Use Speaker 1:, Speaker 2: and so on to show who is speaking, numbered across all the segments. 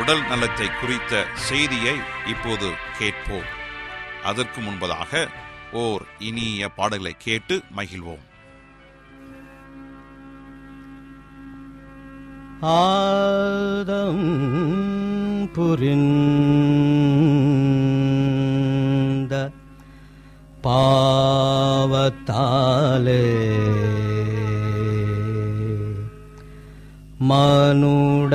Speaker 1: உடல் நலத்தை குறித்த செய்தியை இப்போது கேட்போம். அதற்கு முன்பதாக ஓர் இனிய பாடலை கேட்டு மகிழ்வோம்.
Speaker 2: ஆதம் புரிந்த பாவத்தாலே மனுட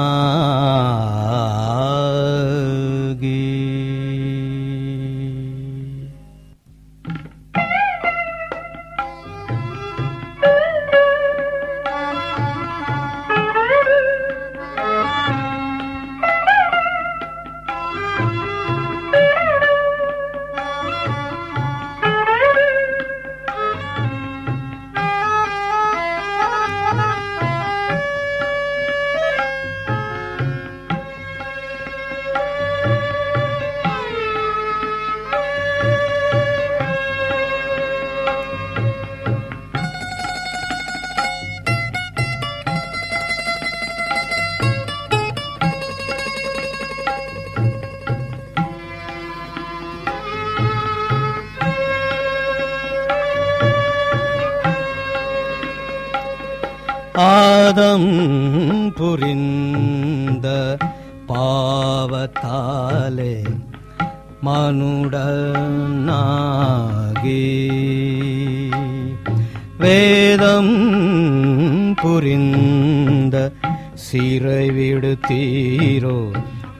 Speaker 2: சீரை வீடு தீரோ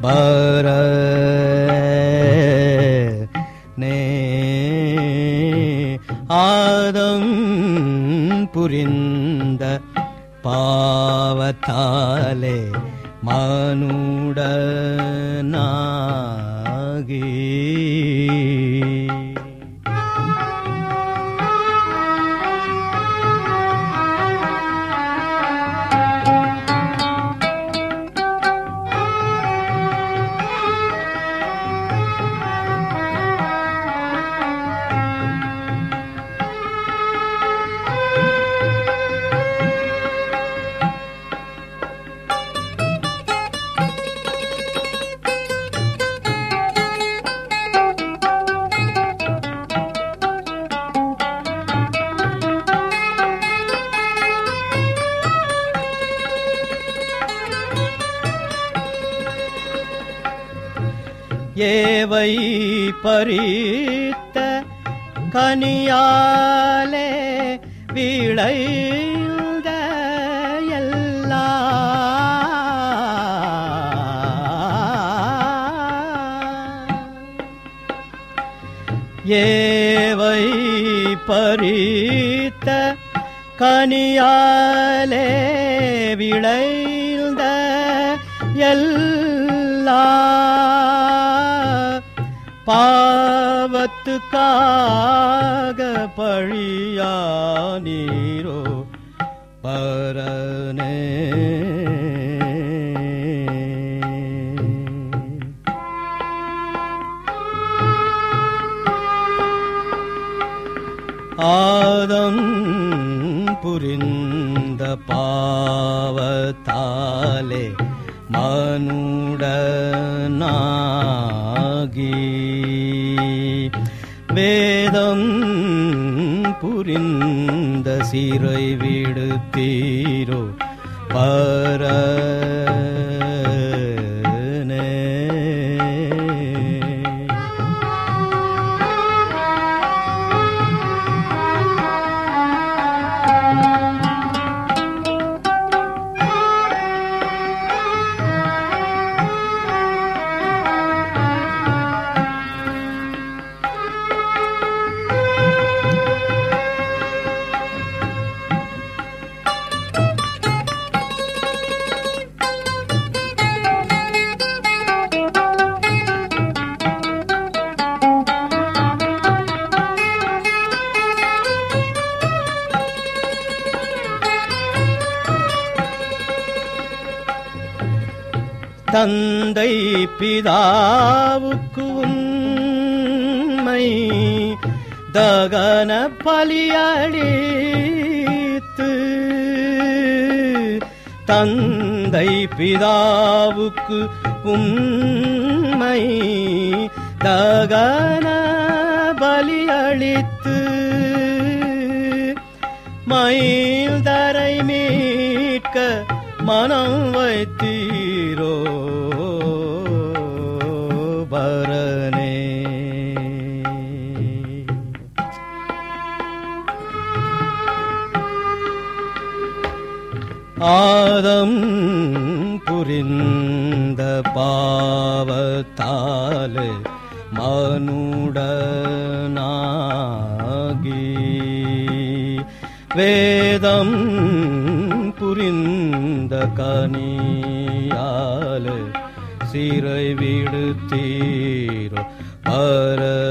Speaker 2: பர நே ஆதம் புரிந்த பாவத்தாலே மனுடனாகி ஏவை பறித்த கனியாலே விளைந்த எல்லா ஏவை பறித்த கனியாலே விளைந்த எல்லா பாவத்துக்காக பழியானீரோ பரனே. ஆதம் புரிந்த பாவத்தாலே மனுடனாகி வேதம் புரிந்த சீரை வீடு தீரோ பரனே தந்தை பிதாவுக்கு உண்மை. தகன பலியளித்து தந்தை பிதாவுக்கு உண்மை. தகன பலியளித்து மயில் தரை மீட்க மனம் வைத்தீரோ ஆதம் புரிந்த பாவத்தாலே மனுடனாகி. வேதம் புரிந்த கனியால் சிறை விடுத்தீரோ பரனே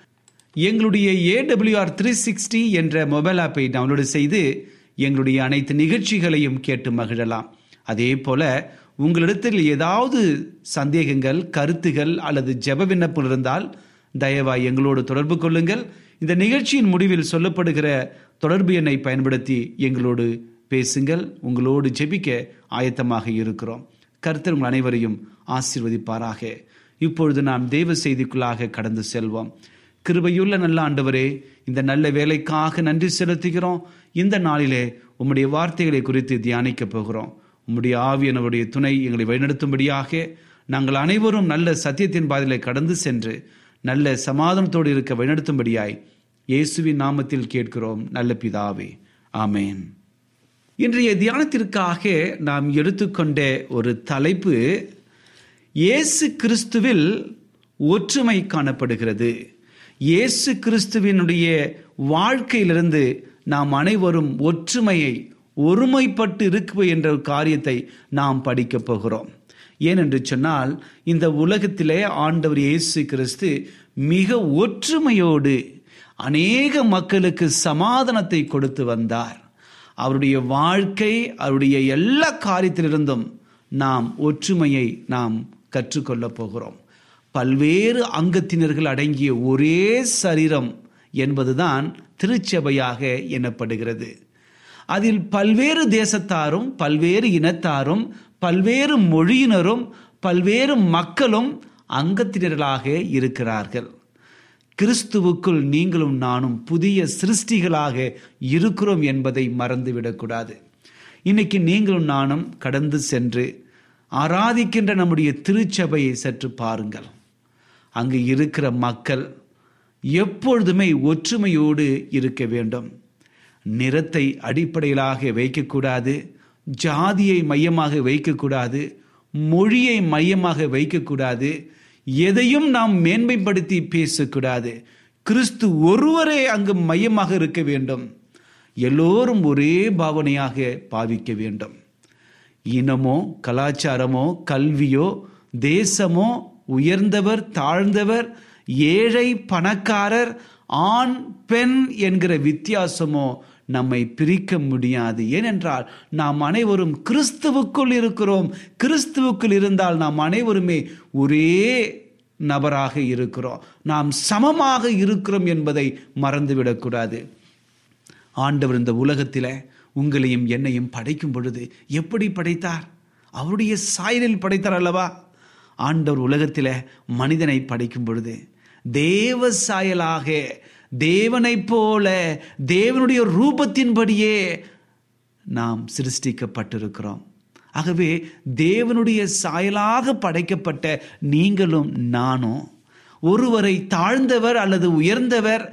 Speaker 3: எங்களுடைய ஏடபிள்யூஆர் த்ரீ சிக்ஸ்டி என்ற மொபைல் ஆப்பை டவுன்லோடு செய்து எங்களுடைய அனைத்து நிகழ்ச்சிகளையும் கேட்டு மகிழலாம். அதே போல உங்களிடத்தில் ஏதாவது சந்தேகங்கள் கருத்துகள் அல்லது ஜெப விண்ணப்பம் இருந்தால் தயவாய் எங்களோடு தொடர்பு கொள்ளுங்கள். இந்த நிகழ்ச்சியின் முடிவில் சொல்லப்படுகிற தொடர்பு எண்ணை பயன்படுத்தி எங்களோடு பேசுங்கள். உங்களோடு ஜெபிக்க ஆயத்தமாக இருக்கிறோம். கருத்தர் உங்கள் அனைவரையும் ஆசிர்வதிப்பாராக. இப்பொழுது நாம் தெய்வ செய்திக்குள்ளாக கடந்து செல்வோம். கிருபையுள்ள நல்ல ஆண்டவரே இந்த நல்ல வேலைக்காக நன்றி செலுத்துகிறோம். இந்த நாளிலே உம்முடைய வார்த்தைகளை குறித்து தியானிக்க போகிறோம். உம்முடைய ஆவியனவருடைய துணை எங்களை வழிநடத்தும்படியாக நாங்கள் அனைவரும் நல்ல சத்தியத்தின் பாதையிலே கடந்து சென்று நல்ல சமாதானத்தோடு இருக்க வழிநடத்தும்படியாய் இயேசுவின் நாமத்தில் கேட்கிறோம். நல்ல பிதாவே ஆமேன். இன்றைய தியானத்திற்காக நாம் எடுத்துக்கொண்ட ஒரு தலைப்பு இயேசு கிறிஸ்துவில் ஒற்றுமை காணப்படுகிறது. இயேசு கிறிஸ்துவினுடைய வாழ்க்கையிலிருந்து நாம் அனைவரும் ஒற்றுமையை ஒருமைப்பட்டு இருக்குவை என்ற ஒரு காரியத்தை நாம் படிக்கப் போகிறோம். ஏனென்று சொன்னால் இந்த உலகத்திலே ஆண்டவர் இயேசு கிறிஸ்து மிக ஒற்றுமையோடு அநேக மக்களுக்கு சமாதானத்தை கொடுத்து வந்தார். அவருடைய வாழ்க்கை அவருடைய எல்லா காரியத்திலிருந்தும் நாம் ஒற்றுமையை நாம் கற்றுக்கொள்ளப் போகிறோம். பல்வேறு அங்கத்தினர்கள் அடங்கிய ஒரே சரீரம் என்பதுதான் திருச்சபையாக எண்ணப்படுகிறது. அதில் பல்வேறு தேசத்தாரும் பல்வேறு இனத்தாரும் பல்வேறு மொழியினரும் பல்வேறு மக்களும் அங்கத்தினர்களாக இருக்கிறார்கள். கிறிஸ்துவுக்குள் நீங்களும் நானும் புதிய சிருஷ்டிகளாக இருக்கிறோம் என்பதை மறந்துவிடக்கூடாது. இன்னைக்கு நீங்களும் நானும் கடந்து சென்று ஆராதிக்கின்ற நம்முடைய திருச்சபையை சற்று பாருங்கள். அங்கு இருக்கிற மக்கள் எப்பொழுதுமே ஒற்றுமையோடு இருக்க வேண்டும். நிறத்தை அடிப்படையிலாக வைக்கக்கூடாது ஜாதியை மையமாக வைக்கக்கூடாது மொழியை மையமாக வைக்கக்கூடாது எதையும் நாம் மேன்மைப்படுத்தி பேசக்கூடாது. கிறிஸ்து ஒருவரே அங்கு மையமாக இருக்க வேண்டும். எல்லோரும் ஒரே பாவனையாக பாவிக்க வேண்டும். இனமோ கலாச்சாரமோ கல்வியோ தேசமோ உயர்ந்தவர் தாழ்ந்தவர் ஏழை பணக்காரர் ஆண் பெண் என்கிற வித்தியாசமோ நம்மை பிரிக்க முடியாது. ஏனென்றால் நாம் அனைவரும் கிறிஸ்துவுக்குள் இருக்கிறோம். கிறிஸ்துவுக்குள் இருந்தால் நாம் அனைவருமே ஒரே நபராக இருக்கிறோம். நாம் சமமாக இருக்கிறோம் என்பதை மறந்துவிடக்கூடாது. ஆண்டவர் இந்த உலகத்தில் உங்களையும் என்னையும் படைக்கும் பொழுது எப்படி படைத்தார்? அவருடைய சாயலில் படைத்தார் அல்லவா? ஆண்டவர் உலகத்தில் மனிதனை படைக்கும் பொழுது தேவ சாயலாக தேவனைப் போல தேவனுடைய ரூபத்தின்படியே நாம் சிருஷ்டிக்கப்பட்டிருக்கிறோம். ஆகவே தேவனுடைய சாயலாக படைக்கப்பட்ட நீங்களும் நானும் ஒருவரை தாழ்ந்தவர் அல்லது உயர்ந்தவர்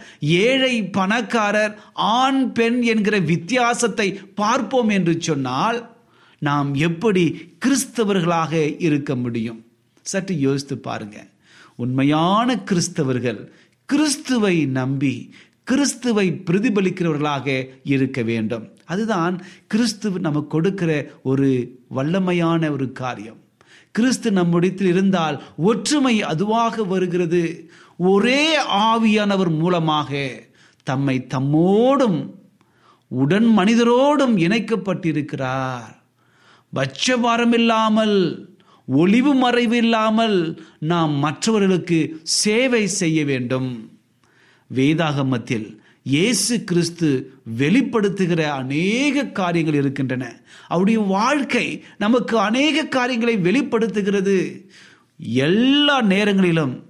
Speaker 3: ஏழை பணக்காரர் ஆண் பெண் என்கிற வித்தியாசத்தை பார்ப்போம் என்று சொன்னால் நாம் எப்படி கிறிஸ்தவர்களாக இருக்க முடியும்? சற்று யோசித்து பாருங்க. உண்மையான கிறிஸ்தவர்கள் கிறிஸ்துவை நம்பி கிறிஸ்துவை பிரதிபலிக்கிறவர்களாக இருக்க வேண்டும். அதுதான் கிறிஸ்து நமக்கு கொடுக்கிற ஒரு வல்லமையான ஒரு காரியம். கிறிஸ்து நம்முடையத்தில் இருந்தால் ஒற்றுமை அதுவாக வருகிறது. ஒரே ஆவியானவர் மூலமாக தம்மை தம்மோடும் உடன் மனிதரோடும் இணைக்கப்பட்டிருக்கிறார். பட்சபாரம் இல்லாமல் ஒளிவு மறைவு இல்லாமல் நாம் மற்றவர்களுக்கு சேவை செய்ய வேண்டும். வேதாகமத்தில் இயேசு கிறிஸ்து வெளிப்படுத்துகிற அநேக காரியங்கள் இருக்கின்றன. அவருடைய வாழ்க்கை நமக்கு அநேக காரியங்களை வெளிப்படுத்துகிறது. எல்லா நேரங்களிலும்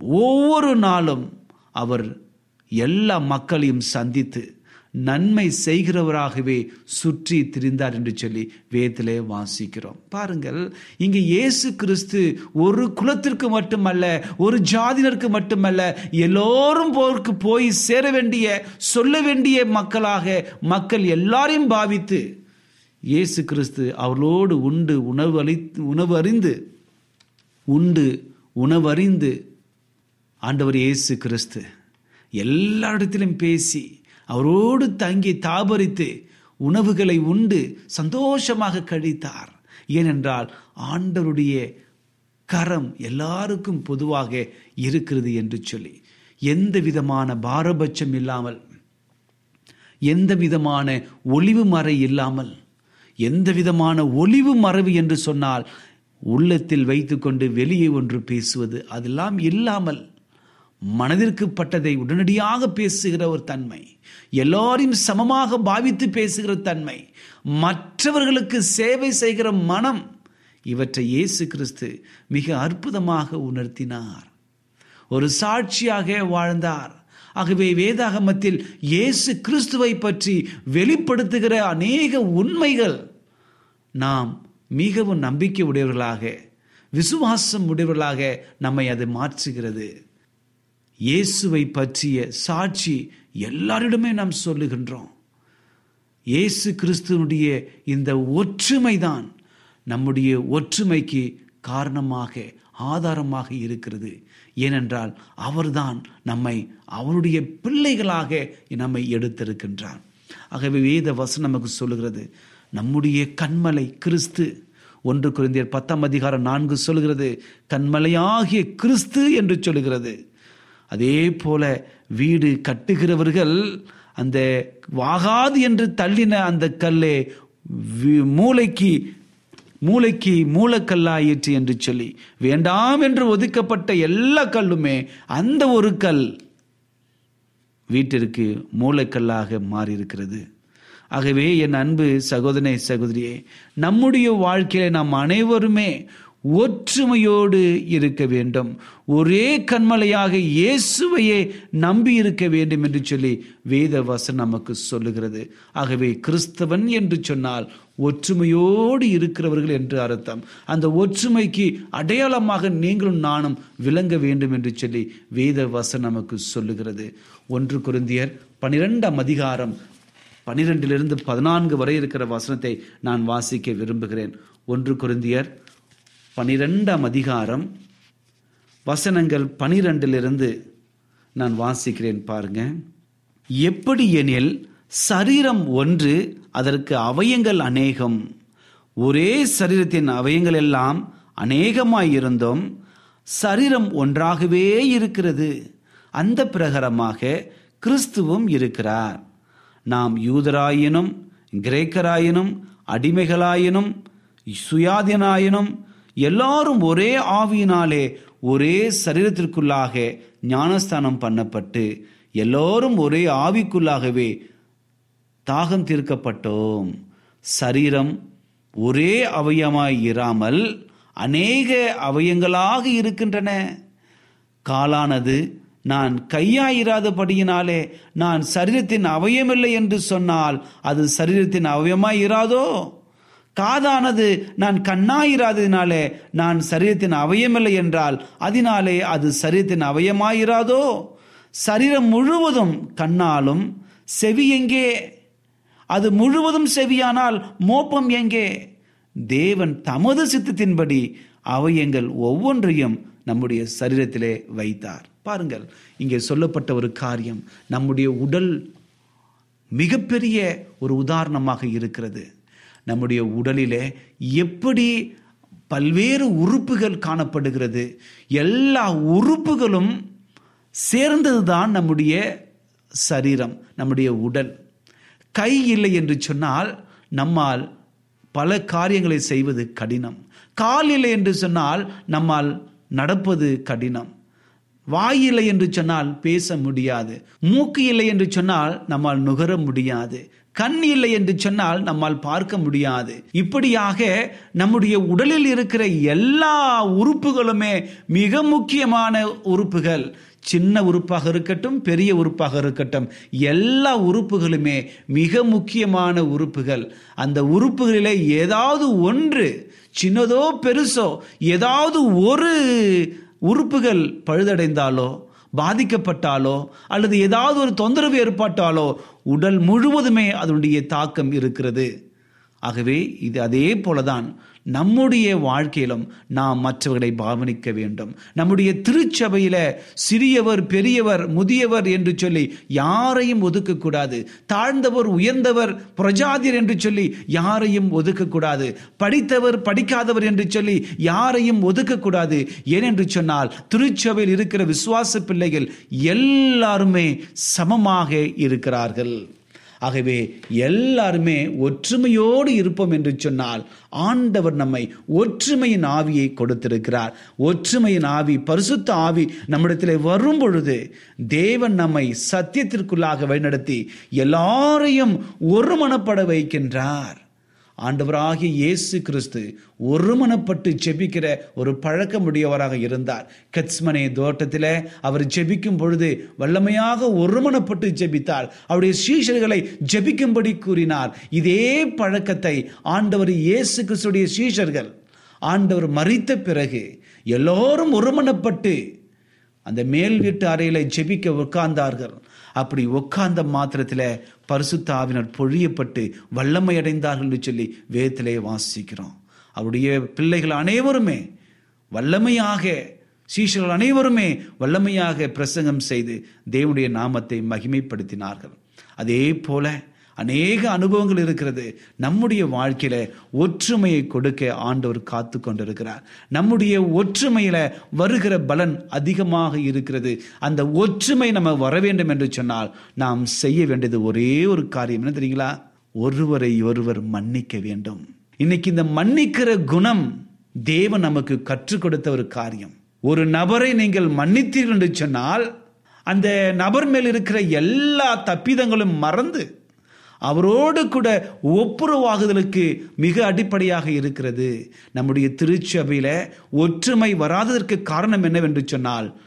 Speaker 3: ஒவ்வொரு நாளும் அவர் எல்லா மக்களையும் சந்தித்து நன்மை செய்கிறவராகவே சுற்றி திரிந்தார் என்று சொல்லி வேதிலே வாசிக்கிறோம். பாருங்கள் இங்கே இயேசு கிறிஸ்து ஒரு குலத்திற்கு மட்டுமல்ல ஒரு ஜாதினருக்கு மட்டுமல்ல எல்லோரும் போருக்கு போய் சேர வேண்டிய சொல்ல வேண்டிய மக்களாக மக்கள் எல்லாரையும் பாவித்து இயேசு கிறிஸ்து அவர்களோடு உண்டு உணவு அளி உணவு அறிந்து உண்டு உணவறிந்து ஆண்டவர் இயேசு கிறிஸ்து எல்லா இடத்திலும் பேசி அவரோடு தங்கி தாபரித்து உணவுகளை உண்டு சந்தோஷமாக கழித்தார். ஏனென்றால் ஆண்டருடைய கரம் எல்லாருக்கும் பொதுவாக இருக்கிறது என்று சொல்லி எந்த விதமான பாரபட்சம் இல்லாமல் எந்த விதமான ஒளிவு மறை இல்லாமல் எந்த விதமான ஒளிவு மறைவு என்று சொன்னால் உள்ளத்தில் வைத்துக்கொண்டு வெளியே ஒன்று பேசுவது அதெல்லாம் இல்லாமல் மனதிற்கு பட்டதை உடனடியாக பேசுகிற ஒரு தன்மை எல்லாரையும் சமமாக பாவித்து பேசுகிற தன்மை மற்றவர்களுக்கு சேவை செய்கிற மனம் இவற்றை இயேசு கிறிஸ்து மிக அற்புதமாக உணர்த்தினார். ஒரு சாட்சியாக வாழ்ந்தார். ஆகவே வேதாகமத்தில் இயேசு கிறிஸ்துவை பற்றி வெளிப்படுத்துகிற அநேக உண்மைகள் நாம் மிகவும் நம்பிக்கை உடையவர்களாக விசுவாசம் உடையவர்களாக நம்மை அது மாற்றுகிறது. இயேசுவை பற்றிய சாட்சி எல்லாரிடமே நாம் சொல்லுகின்றோம். இயேசு கிறிஸ்துவனுடைய இந்த ஒற்றுமை தான் நம்முடைய ஒற்றுமைக்கு காரணமாக ஆதாரமாக இருக்கிறது. ஏனென்றால் அவர்தான் நம்மை அவருடைய பிள்ளைகளாக நம்மை எடுத்திருக்கின்றார். ஆகவே வேத வசனம் நமக்கு சொல்லுகிறது நம்முடைய கண்மலை கிறிஸ்து. ஒன்று குறைந்தர் பத்தாம் அதிகாரம் நான்கு சொல்கிறது கண்மலையாகிய கிறிஸ்து என்று சொல்லுகிறது. அதே போல வீடு கட்டுகிறவர்கள் அந்த வாகாது என்று தள்ளின அந்த கல்லே வி- மூளைக்கு மூளைக்கு மூலக்கல்லாயிற்று என்று சொல்லி வேண்டாம் என்று ஒதுக்கப்பட்ட எல்லா கல்லுமே அந்த ஒரு கல் வீட்டிற்கு மூளைக்கல்லாக மாறியிருக்கிறது. ஆகவே என் அன்பு சகோதரனே சகோதரியே நம்முடைய வாழ்க்கையில நாம் அனைவருமே ஒற்றுமையோடு இருக்க வேண்டும். ஒரே கண்மலையாக இயேசுவையே நம்பி இருக்க வேண்டும் என்று சொல்லி வேத வசன் நமக்கு சொல்லுகிறது. ஆகவே கிறிஸ்தவன் என்று சொன்னால் ஒற்றுமையோடு இருக்கிறவர்கள் என்று அர்த்தம். அந்த ஒற்றுமைக்கு அடையாளமாக நீங்களும் நானும் விளங்க வேண்டும் என்று சொல்லி வேத வசன் நமக்கு சொல்லுகிறது. ஒன்று குருந்தியர் பனிரெண்டாம் அதிகாரம் பனிரெண்டிலிருந்து பதினான்கு வரை இருக்கிற வசனத்தை நான் வாசிக்க விரும்புகிறேன். ஒன்று குருந்தியர் பனிரெண்டாம் அதிகாரம் வசனங்கள் பனிரெண்டிலிருந்து நான் வாசிக்கிறேன் பாருங்க. எப்படி எனில் சரீரம் ஒன்று அதற்கு அவயங்கள் அநேகம். ஒரே சரீரத்தின் அவயங்கள் எல்லாம் அநேகமாயிருந்தும் சரீரம் ஒன்றாகவே இருக்கிறது. அந்த பிரகாரமாக கிறிஸ்துவும் இருக்கிறார். நாம் யூதராயினும் கிரேக்கராயினும் அடிமைகளாயினும் சுயாதீனாயினும் எல்லாரும் ஒரே ஆவியினாலே ஒரே சரீரத்திற்குள்ளாக ஞானஸ்தானம் பண்ணப்பட்டு எல்லோரும் ஒரே ஆவிக்குள்ளாகவே தாகம் தீர்க்கப்பட்டோம். சரீரம் ஒரே அவயமாய் இராமல் அநேக அவயங்களாக இருக்கின்றன. காலானது நான் கையாயிராதபடியினாலே நான் சரீரத்தின் அவயமில்லை என்று சொன்னால் அது சரீரத்தின் அவயமாய் இராதோ? காதானது நான் கண்ணாயிராததினாலே நான் சரீரத்தின் அவயமில்லை என்றால் அதனாலே அது சரீரத்தின் அவயமாயிராதோ? சரீரம் முழுவதும் கண்ணாலும் செவி எங்கே? அது முழுவதும் செவியானால் மோப்பம் எங்கே? தேவன் தமது சித்தத்தின்படி அவயங்கள் ஒவ்வொன்றையும் நம்முடைய சரீரத்திலே வைத்தார். பாருங்கள் இங்கே சொல்லப்பட்ட ஒரு காரியம் நம்முடைய உடல் மிகப்பெரிய ஒரு உதாரணமாக இருக்கிறது. நம்முடைய உடலிலே எப்படி பல்வேறு உறுப்புகள் காணப்படுகிறது. எல்லா உறுப்புகளும் சேர்ந்தது தான் நம்முடைய சரீரம் நம்முடைய உடல். கை இல்லை என்று சொன்னால் நம்மால் பல காரியங்களை செய்வது கடினம். கால் இல்லை என்று சொன்னால் நம்மால் நடப்பது கடினம். வாய் இல்லை என்று சொன்னால் பேச முடியாது. மூக்கு இல்லை என்று சொன்னால் நம்மால் நுகர முடியாது. கண் இல்லை என்று சொன்னால் நம்மால் பார்க்க முடியாது. இப்படியாக நம்முடைய உடலில் இருக்கிற எல்லா உறுப்புகளுமே மிக முக்கியமான உறுப்புகள். சின்ன உறுப்பாக இருக்கட்டும் பெரிய உறுப்பாக இருக்கட்டும் எல்லா உறுப்புகளுமே மிக முக்கியமான உறுப்புகள். அந்த உறுப்புகளிலே ஏதாவது ஒன்று சின்னதோ பெருசோ ஏதாவது ஒரு உறுப்புகள் பழுதடைந்தாலோ பாதிக்கப்பட்டாலோ அல்லது ஏதாவது ஒரு தொந்தரவு ஏற்பட்டாலோ உடல் முழுவதுமே அதனுடைய தாக்கம் இருக்கிறது. ஆகவே இது அதே போலதான் நம்முடைய வாழ்க்கையிலும் நாம் மற்றவர்களை பாவனிக்க வேண்டும். நம்முடைய திருச்சபையில சிறியவர் பெரியவர் முதியவர் என்று சொல்லி யாரையும் ஒதுக்கக்கூடாது. தாழ்ந்தவர் உயர்ந்தவர் பிரஜாதிர் என்று சொல்லி யாரையும் ஒதுக்கக்கூடாது. படித்தவர் படிக்காதவர் என்று சொல்லி யாரையும் ஒதுக்கக்கூடாது. ஏனென்று சொன்னால் திருச்சபையில் இருக்கிற விசுவாச பிள்ளைகள் எல்லாருமே சமமாக இருக்கிறார்கள். ஆகவே எல்லாருமே ஒற்றுமையோடு இருப்போம் என்று சொன்னால் ஆண்டவர் நம்மை ஒற்றுமையின் ஆவியை கொடுத்திருக்கிறார். ஒற்றுமையின் ஆவி பரிசுத்த ஆவி நம்மிடத்தில் வரும் பொழுது தேவன் நம்மை சத்தியத்திற்குள்ளாக வழிநடத்தி எல்லாரையும் ஒருமனப்பட வைக்கின்றார். ஆண்டவராகிய இயேசு கிறிஸ்து ஒருமனப்பட்டு ஜெபிக்கிற ஒரு பழக்கமுடையவராக இருந்தார். கட்ஸ்மனே தோட்டத்தில் அவர் ஜெபிக்கும் பொழுது வல்லமையாக ஒருமனப்பட்டு ஜெபித்தார். அவருடைய சீஷர்களை ஜெபிக்கும்படி கூறினார். இதே பழக்கத்தை ஆண்டவர் இயேசு கிறிஸ்துடைய சீஷர்கள் ஆண்டவர் மறித்த பிறகு எல்லோரும் ஒருமனப்பட்டு அந்த மேல் வீட்டு அறையில ஜெபிக்க உட்கார்ந்தார்கள். அப்படி உட்கார்ந்த மாத்திரத்தில் பரிசுத்தாவினர் பொழியப்பட்டு வல்லமை அடைந்தார்கள் என்று சொல்லி வேத்திலே வாசிக்கிறோம். அவருடைய பிள்ளைகள் அனைவருமே வல்லமையாக சீஷர்கள் அனைவருமே வல்லமையாக பிரசங்கம் செய்து தேவனுடைய நாமத்தை மகிமைப்படுத்தினார்கள். அதே போல அநேக அனுபவங்கள் இருக்கிறது. நம்முடைய வாழ்க்கையில ஒற்றுமையை கொடுக்க ஆண்டவர் காத்து கொண்டிருக்கிறார். நம்முடைய ஒற்றுமையில வருகிற பலன் அதிகமாக இருக்கிறது. அந்த ஒற்றுமை நம்ம வர வேண்டும் என்று சொன்னால் நாம் செய்ய வேண்டியது ஒரே ஒரு காரியம். என்ன தெரியுங்களா? ஒருவரை ஒருவர் மன்னிக்க வேண்டும். இன்னைக்கு இந்த மன்னிக்கிற குணம் தேவன் நமக்கு கற்றுக் கொடுத்த ஒரு காரியம். ஒரு நபரை நீங்கள் மன்னித்தீர்கள் என்று சொன்னால் அந்த நபர் மேல் இருக்கிற எல்லா தப்பிதங்களும் மறந்து அவரோடு கூட ஒப்புரவாகுதலுக்கு மிக அடிப்படையாக இருக்கிறது. நம்முடைய திருச்சபையில் ஒற்றுமை வராததற்கு காரணம் என்னவென்று சொன்னால்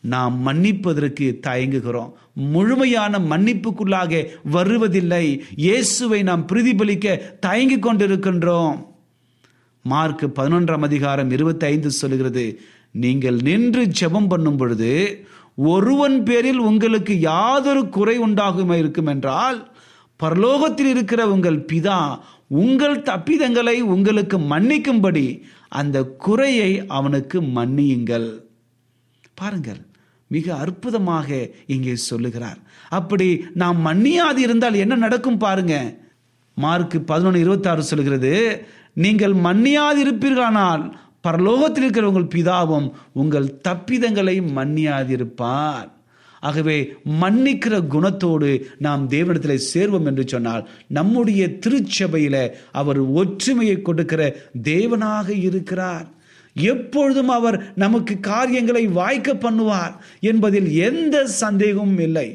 Speaker 3: நாம் மன்னிப்பதற்கு தயங்குகிறோம். முழுமையான மன்னிப்புக்குள்ளாக வருவதில்லை. இயேசுவை நாம் பிரதிபலிக்க தயங்கி கொண்டிருக்கின்றோம். மார்க் பதினொன்றாம் அதிகாரம் இருபத்தி ஐந்து சொல்லுகிறது நீங்கள் நின்று ஜெபம் பண்ணும் பொழுது ஒருவன் பேரில் உங்களுக்கு யாதொரு குறை உண்டாகுமே இருக்கும் என்றால் பரலோகத்தில் இருக்கிற உங்கள் பிதா உங்கள் தப்பிதங்களை உங்களுக்கு மன்னிக்கும்படி அந்த குறையை அவனுக்கு மன்னியுங்கள். பாருங்கள் மிக அற்புதமாக இங்கே சொல்லுகிறார். அப்படி நாம் மன்னியாது இருந்தால் என்ன நடக்கும் பாருங்க. மார்க் பதினொன்று இருபத்தாறு சொல்கிறது நீங்கள் மன்னியாதிருப்பீர்களானால் பரலோகத்தில் இருக்கிற உங்கள் பிதாவும் உங்கள் தப்பிதங்களை மன்னியாதிருப்பார். ஆகவே மன்னிக்கிற குணத்தோடு நாம் தேவனிடத்தில் சேர்வோம் என்று சொன்னால் நம்முடைய திருச்சபையில் அவர் ஒற்றுமையை கொடுக்கிற தேவனாக இருக்கிறார். எப்பொழுதும் அவர் நமக்கு காரியங்களை வாய்க்க பண்ணுவார் என்பதில் எந்த சந்தேகமும் இல்லை.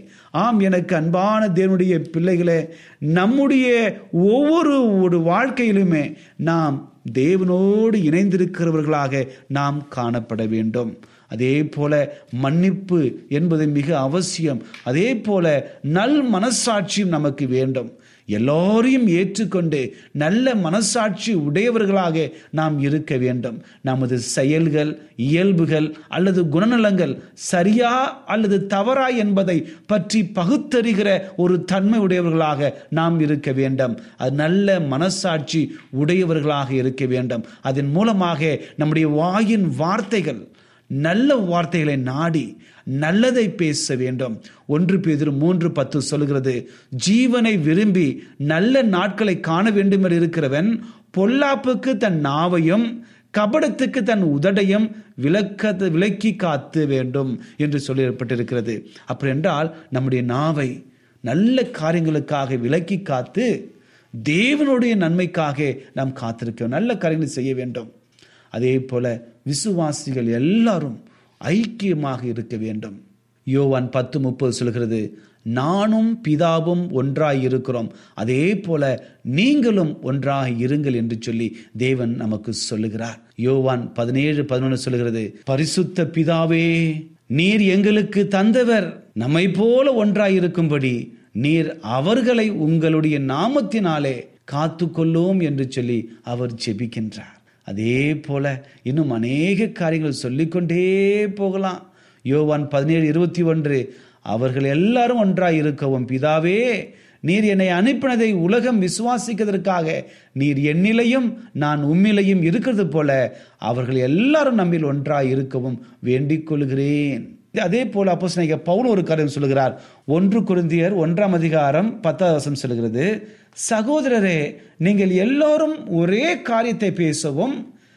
Speaker 3: ஆம் எனக்கு அன்பான தேவனுடைய பிள்ளைகளே நம்முடைய ஒவ்வொரு ஒரு வாழ்க்கையிலுமே நாம் தேவனோடு இணைந்திருக்கிறவர்களாக நாம் காணப்பட வேண்டும். அதே போல மன்னிப்பு என்பது மிக அவசியம். அதே போல நல் மனசாட்சியும் நமக்கு வேண்டும். எல்லோரையும் ஏற்றுக்கொண்டு நல்ல மனசாட்சி உடையவர்களாக நாம் இருக்க வேண்டும். நமது செயல்கள் இயல்புகள் அல்லது குணநலங்கள் சரியா அல்லது தவறா என்பதை பற்றி பகுத்தறிகிற ஒரு தன்மை உடையவர்களாக நாம் இருக்க வேண்டும். அது நல்ல மனசாட்சி உடையவர்களாக இருக்க வேண்டும். அதன் மூலமாக நம்முடைய வாயின் வார்த்தைகள் நல்ல வார்த்தைகளை நாடி நல்லதை பேச வேண்டும். ஒன்று பேதிரு மூன்று பத்து சொல்கிறது ஜீவனை விரும்பி நல்ல நாட்களை காண வேண்டும் என்று இருக்கிறவன் பொல்லாப்புக்கு தன் நாவையும் கபடத்துக்கு தன் உதடையும் விளக்க விலக்கி காத்து வேண்டும் என்று சொல்லப்பட்டிருக்கிறது. அப்படி என்றால் நம்முடைய நாவை நல்ல காரியங்களுக்காக விலக்கி காத்து தேவனுடைய நன்மைக்காக நாம் காத்திருக்கோம் நல்ல காரியங்களை செய்ய வேண்டும். அதே போல விசுவாசிகள் எல்லாரும் ஐக்கியமாக இருக்க வேண்டும். யோவான் பத்து முப்பது சொல்கிறது நானும் பிதாவும் ஒன்றாய் இருக்கிறோம் அதே போல நீங்களும் ஒன்றாக இருங்கள் என்று சொல்லி தேவன் நமக்கு சொல்லுகிறார். யோவான் பதினேழு பதினொன்று சொல்லுகிறது பரிசுத்த பிதாவே நீர் எங்களுக்கு தந்தவர். நம்மை போல ஒன்றாய் இருக்கும்படி நீர் அவர்களை உங்களுடைய நாமத்தினாலே காத்து கொள்ளோம் என்று சொல்லி அவர் ஜெபிக்கின்றார். அதே போல இன்னும் அநேக காரியங்கள் சொல்லிக்கொண்டே போகலாம். யோவான் பதினேழு இருபத்தி ஒன்று அவர்கள் எல்லாரும் ஒன்றாய் இருக்கவும் பிதாவே நீர் என்னை அனுப்பினதை உலகம் விசுவாசிக்கிறதற்காக நீர் என்னிலையும் நான் உம்மிலையும் இருக்கிறது போல அவர்கள் எல்லாரும் நம்மில் ஒன்றாய் இருக்கவும் வேண்டிக் கொள்கிறேன். அதே போல அப்போ பவுல் ஒரு காரியம் சொல்லுகிறார். ஒன்று குருந்தியர் ஒன்றாம் அதிகாரம் பத்தாவது வசம் சொல்லுகிறது. சகோதரரே நீங்கள் எல்லோரும் ஒரே காரியத்தை பேசவும்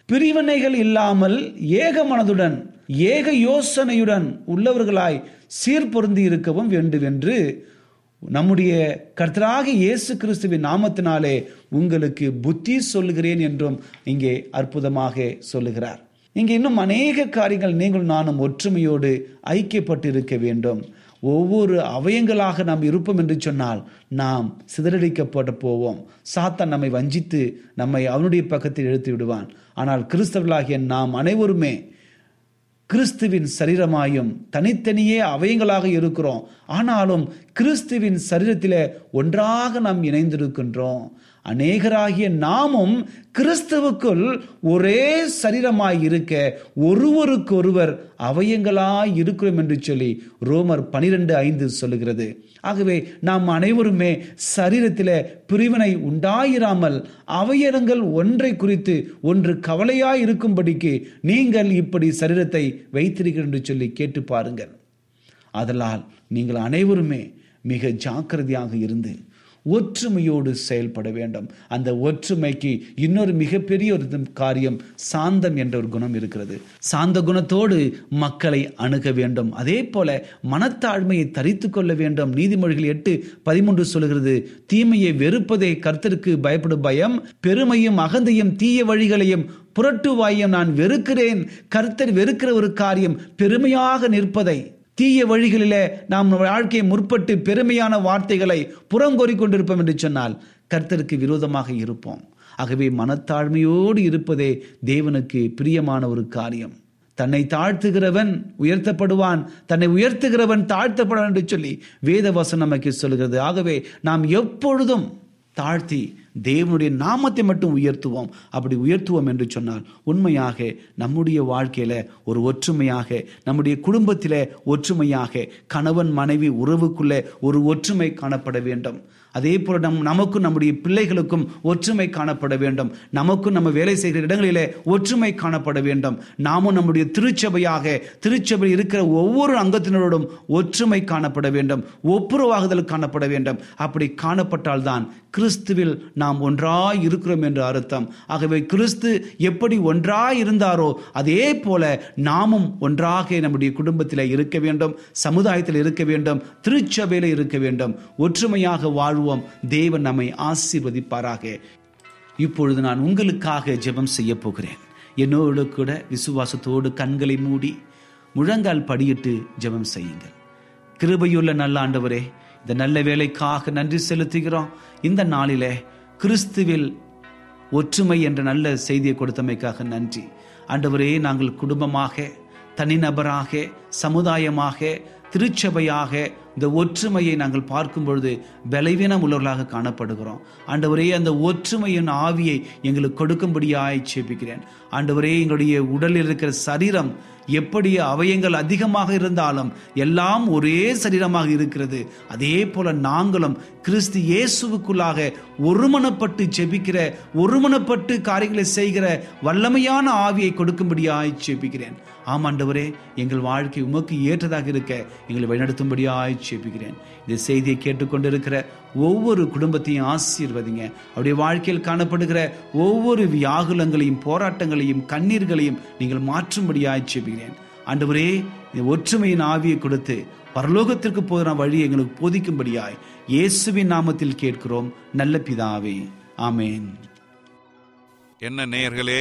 Speaker 3: பிரிவினைகள் இல்லாமல் ஏக மனதுடன் ஏக யோசனையுடன் உள்ளவர்களாய் சீர்பொருந்தி இருக்கவும் வேண்டும் என்று நம்முடைய கர்த்தராக இயேசு கிறிஸ்துவின் நாமத்தினாலே உங்களுக்கு புத்தி சொல்லுகிறேன் என்றும் இங்கே அற்புதமாக சொல்லுகிறார். இங்கே இன்னும் அநேக காரியங்கள் நீங்கள் நானும் ஒற்றுமையோடு ஐக்கியப்பட்டு இருக்க வேண்டும். ஒவ்வொரு அவயங்களாக நாம் இருப்போம் என்று சொன்னால் நாம் சிதறடிக்கப்பட்டு போவோம். சாத்தான் நம்மை வஞ்சித்து நம்மை அவனுடைய பக்கத்தில் இழுத்து விடுவான். ஆனால் கிறிஸ்தவர்களாகிய நாம் அனைவருமே கிறிஸ்துவின் சரீரமாயும் தனித்தனியே அவயங்களாக இருக்கிறோம். ஆனாலும் கிறிஸ்துவின் சரீரத்தில் ஒன்றாக நாம் இணைந்திருக்கின்றோம். அநேகராகிய நாமும் கிறிஸ்துவுக்குள் ஒரே சரீரமாய் இருக்க ஒருவருக்கொருவர் அவயங்களாய் இருக்கிறோம் என்று சொல்லி ரோமர் பனிரெண்டு ஐந்து சொல்லுகிறது. ஆகவே நாம் அனைவருமே சரீரத்தில் பிரிவினை உண்டாயிராமல் அவயங்கள் ஒன்றை குறித்து ஒன்று கவலையாய் இருக்கும்படிக்கு நீங்கள் இப்படி சரீரத்தை வைத்திருக்கிறீர்கள் என்று சொல்லி கேட்டு பாருங்கள். அதனால் நீங்கள் அனைவருமே மிக ஜாக்கிரதையாக இருந்து ஒற்றுமையோடு செயல்பட வேண்டும். அந்த ஒற்றுமைக்கு இன்னொரு மிகப்பெரிய ஒரு காரியம் சாந்தம் என்ற ஒரு குணம் இருக்கிறது. சாந்த குணத்தோடு மக்களை அணுக வேண்டும். அதே போல மனத்தாழ்மையை தரித்து கொள்ள வேண்டும். நீதிமொழிகள் எட்டு பதிமூன்று சொல்கிறது தீமையை வெறுப்பதே கர்த்தருக்கு பயப்படும் பயம் பெருமையும் அகந்தையும் தீய வழிகளையும் புரட்டுவாயும் நான் வெறுக்கிறேன். கர்த்தர் வெறுக்கிற ஒரு காரியம் பெருமையாக நிற்பதை தீய வழிகளிலே நாம் வாழ்க்கையை முற்பட்டு பெருமையான வார்த்தைகளை புறங்கோறி கொண்டிருப்போம் என்று சொன்னால் கர்த்தருக்கு விரோதமாக இருப்போம். ஆகவே மனத்தாழ்மையோடு இருப்பதே தேவனுக்கு பிரியமான ஒரு காரியம். தன்னை தாழ்த்துகிறவன் உயர்த்தப்படுவான் தன்னை உயர்த்துகிறவன் தாழ்த்தப்படுவான் என்று சொல்லி வேதவசன் நமக்கு சொல்கிறது. ஆகவே நாம் எப்பொழுதும் தாழ்த்தி தேவனுடைய நாமத்தை மட்டும் உயர்த்துவோம். அப்படி உயர்த்துவோம் என்று சொன்னால் உண்மையாக நம்முடைய வாழ்க்கையில் ஒரு ஒற்றுமையாக நம்முடைய குடும்பத்தில் ஒற்றுமையாக கணவன் மனைவி உறவுக்குள்ளே ஒரு ஒற்றுமை காணப்பட வேண்டும். அதே போல நம் நமக்கும் நம்முடைய பிள்ளைகளுக்கும் ஒற்றுமை காணப்பட வேண்டும். நமக்கும் நம்ம வேலை செய்கிற இடங்களிலே ஒற்றுமை காணப்பட வேண்டும். நாமும் நம்முடைய திருச்சபையாக திருச்சபையில் இருக்கிற ஒவ்வொரு அங்கத்தினரோடும் ஒற்றுமை காணப்பட வேண்டும். ஒப்புரவாகுதல் காணப்பட வேண்டும். அப்படி காணப்பட்டால்தான் கிறிஸ்துவில் நாம் ஒன்றாய் இருக்கிறோம் என்று அர்த்தம். ஆகவே கிறிஸ்து எப்படி ஒன்றாய் இருந்தாரோ அதே போல நாமும் ஒன்றாக நம்முடைய குடும்பத்தில் இருக்க வேண்டும் சமுதாயத்தில் இருக்க வேண்டும் திருச்சபையில் இருக்க வேண்டும். ஒற்றுமையாக வாழ்வோம். தேவன் நம்மை ஆசீர்வதிப்பாராக. இப்பொழுது நான் உங்களுக்காக ஜெபம் செய்ய போகிறேன். என்னோடு கூட விசுவாசத்தோடு கண்களை மூடி முழங்கால் படியிட்டு ஜெபம் செய்யுங்கள். கிருபையுள்ள நல்ல ஆண்டவரே இந்த நல்ல வேலைக்காக நன்றி செலுத்துகிறோம். இந்த நாளிலே கிறிஸ்துவில் ஒற்றுமை என்ற நல்ல செய்தியை கொடுத்தமைக்காக நன்றி. ஆண்டவரே நாங்கள் குடும்பமாக தனிநபராக சமுதாயமாக திருச்சபையாக இந்த ஒற்றுமையை நாங்கள் பார்க்கும் பொழுது பலவீனம் உள்ளவர்களாக காணப்படுகிறோம். ஆண்டவரே அந்த ஒற்றுமையின் ஆவியை எங்களுக்கு கொடுக்கும்படியாய் சேபிக்கிறேன் ஆண்டவரே எங்களுடைய உடலில் இருக்கிற சரீரம் எப்படி அவயங்கள் அதிகமாக இருந்தாலும் எல்லாம் ஒரே சரீரமாக இருக்கிறது. அதே போல நாங்களும் கிறிஸ்து இயேசுவுக்குள்ளாக ஒருமனப்பட்டு ஜெபிக்கிற ஒருமனப்பட்டு காரியங்களை செய்கிற வல்லமையான ஆவியை கொடுக்கும்படியாய் ஜெபிக்கிறேன். ஆமாண்டவரே எங்கள் வாழ்க்கை உமக்கு ஏற்றதாக இருக்க எங்களை வழிநடத்தும்படியாய் சேப்பிக்கிறேன் இந்த செய்தியை கேட்டுக்கொண்டிருக்கிற ஒவ்வொரு குடும்பத்தையும் ஆசீர்வதிங்க. அவருடைய வாழ்க்கையில் காணப்படுகிற ஒவ்வொரு வியாகுலங்களையும் போராட்டங்களையும் கண்ணீர்களையும் நீங்கள் மாற்றும்படியாய் சேப்பிக்கிறேன் ஆண்டவரே ஒற்றுமையின் ஆவியை கொடுத்து பரலோகத்திற்கு போகிற வழி எங்களுக்கு போதிக்கும்படியாய் இயேசுவின் நாமத்தில் கேட்கிறோம். நல்ல பிதாவே. ஆமேன்.
Speaker 1: என்ன நேயர்களே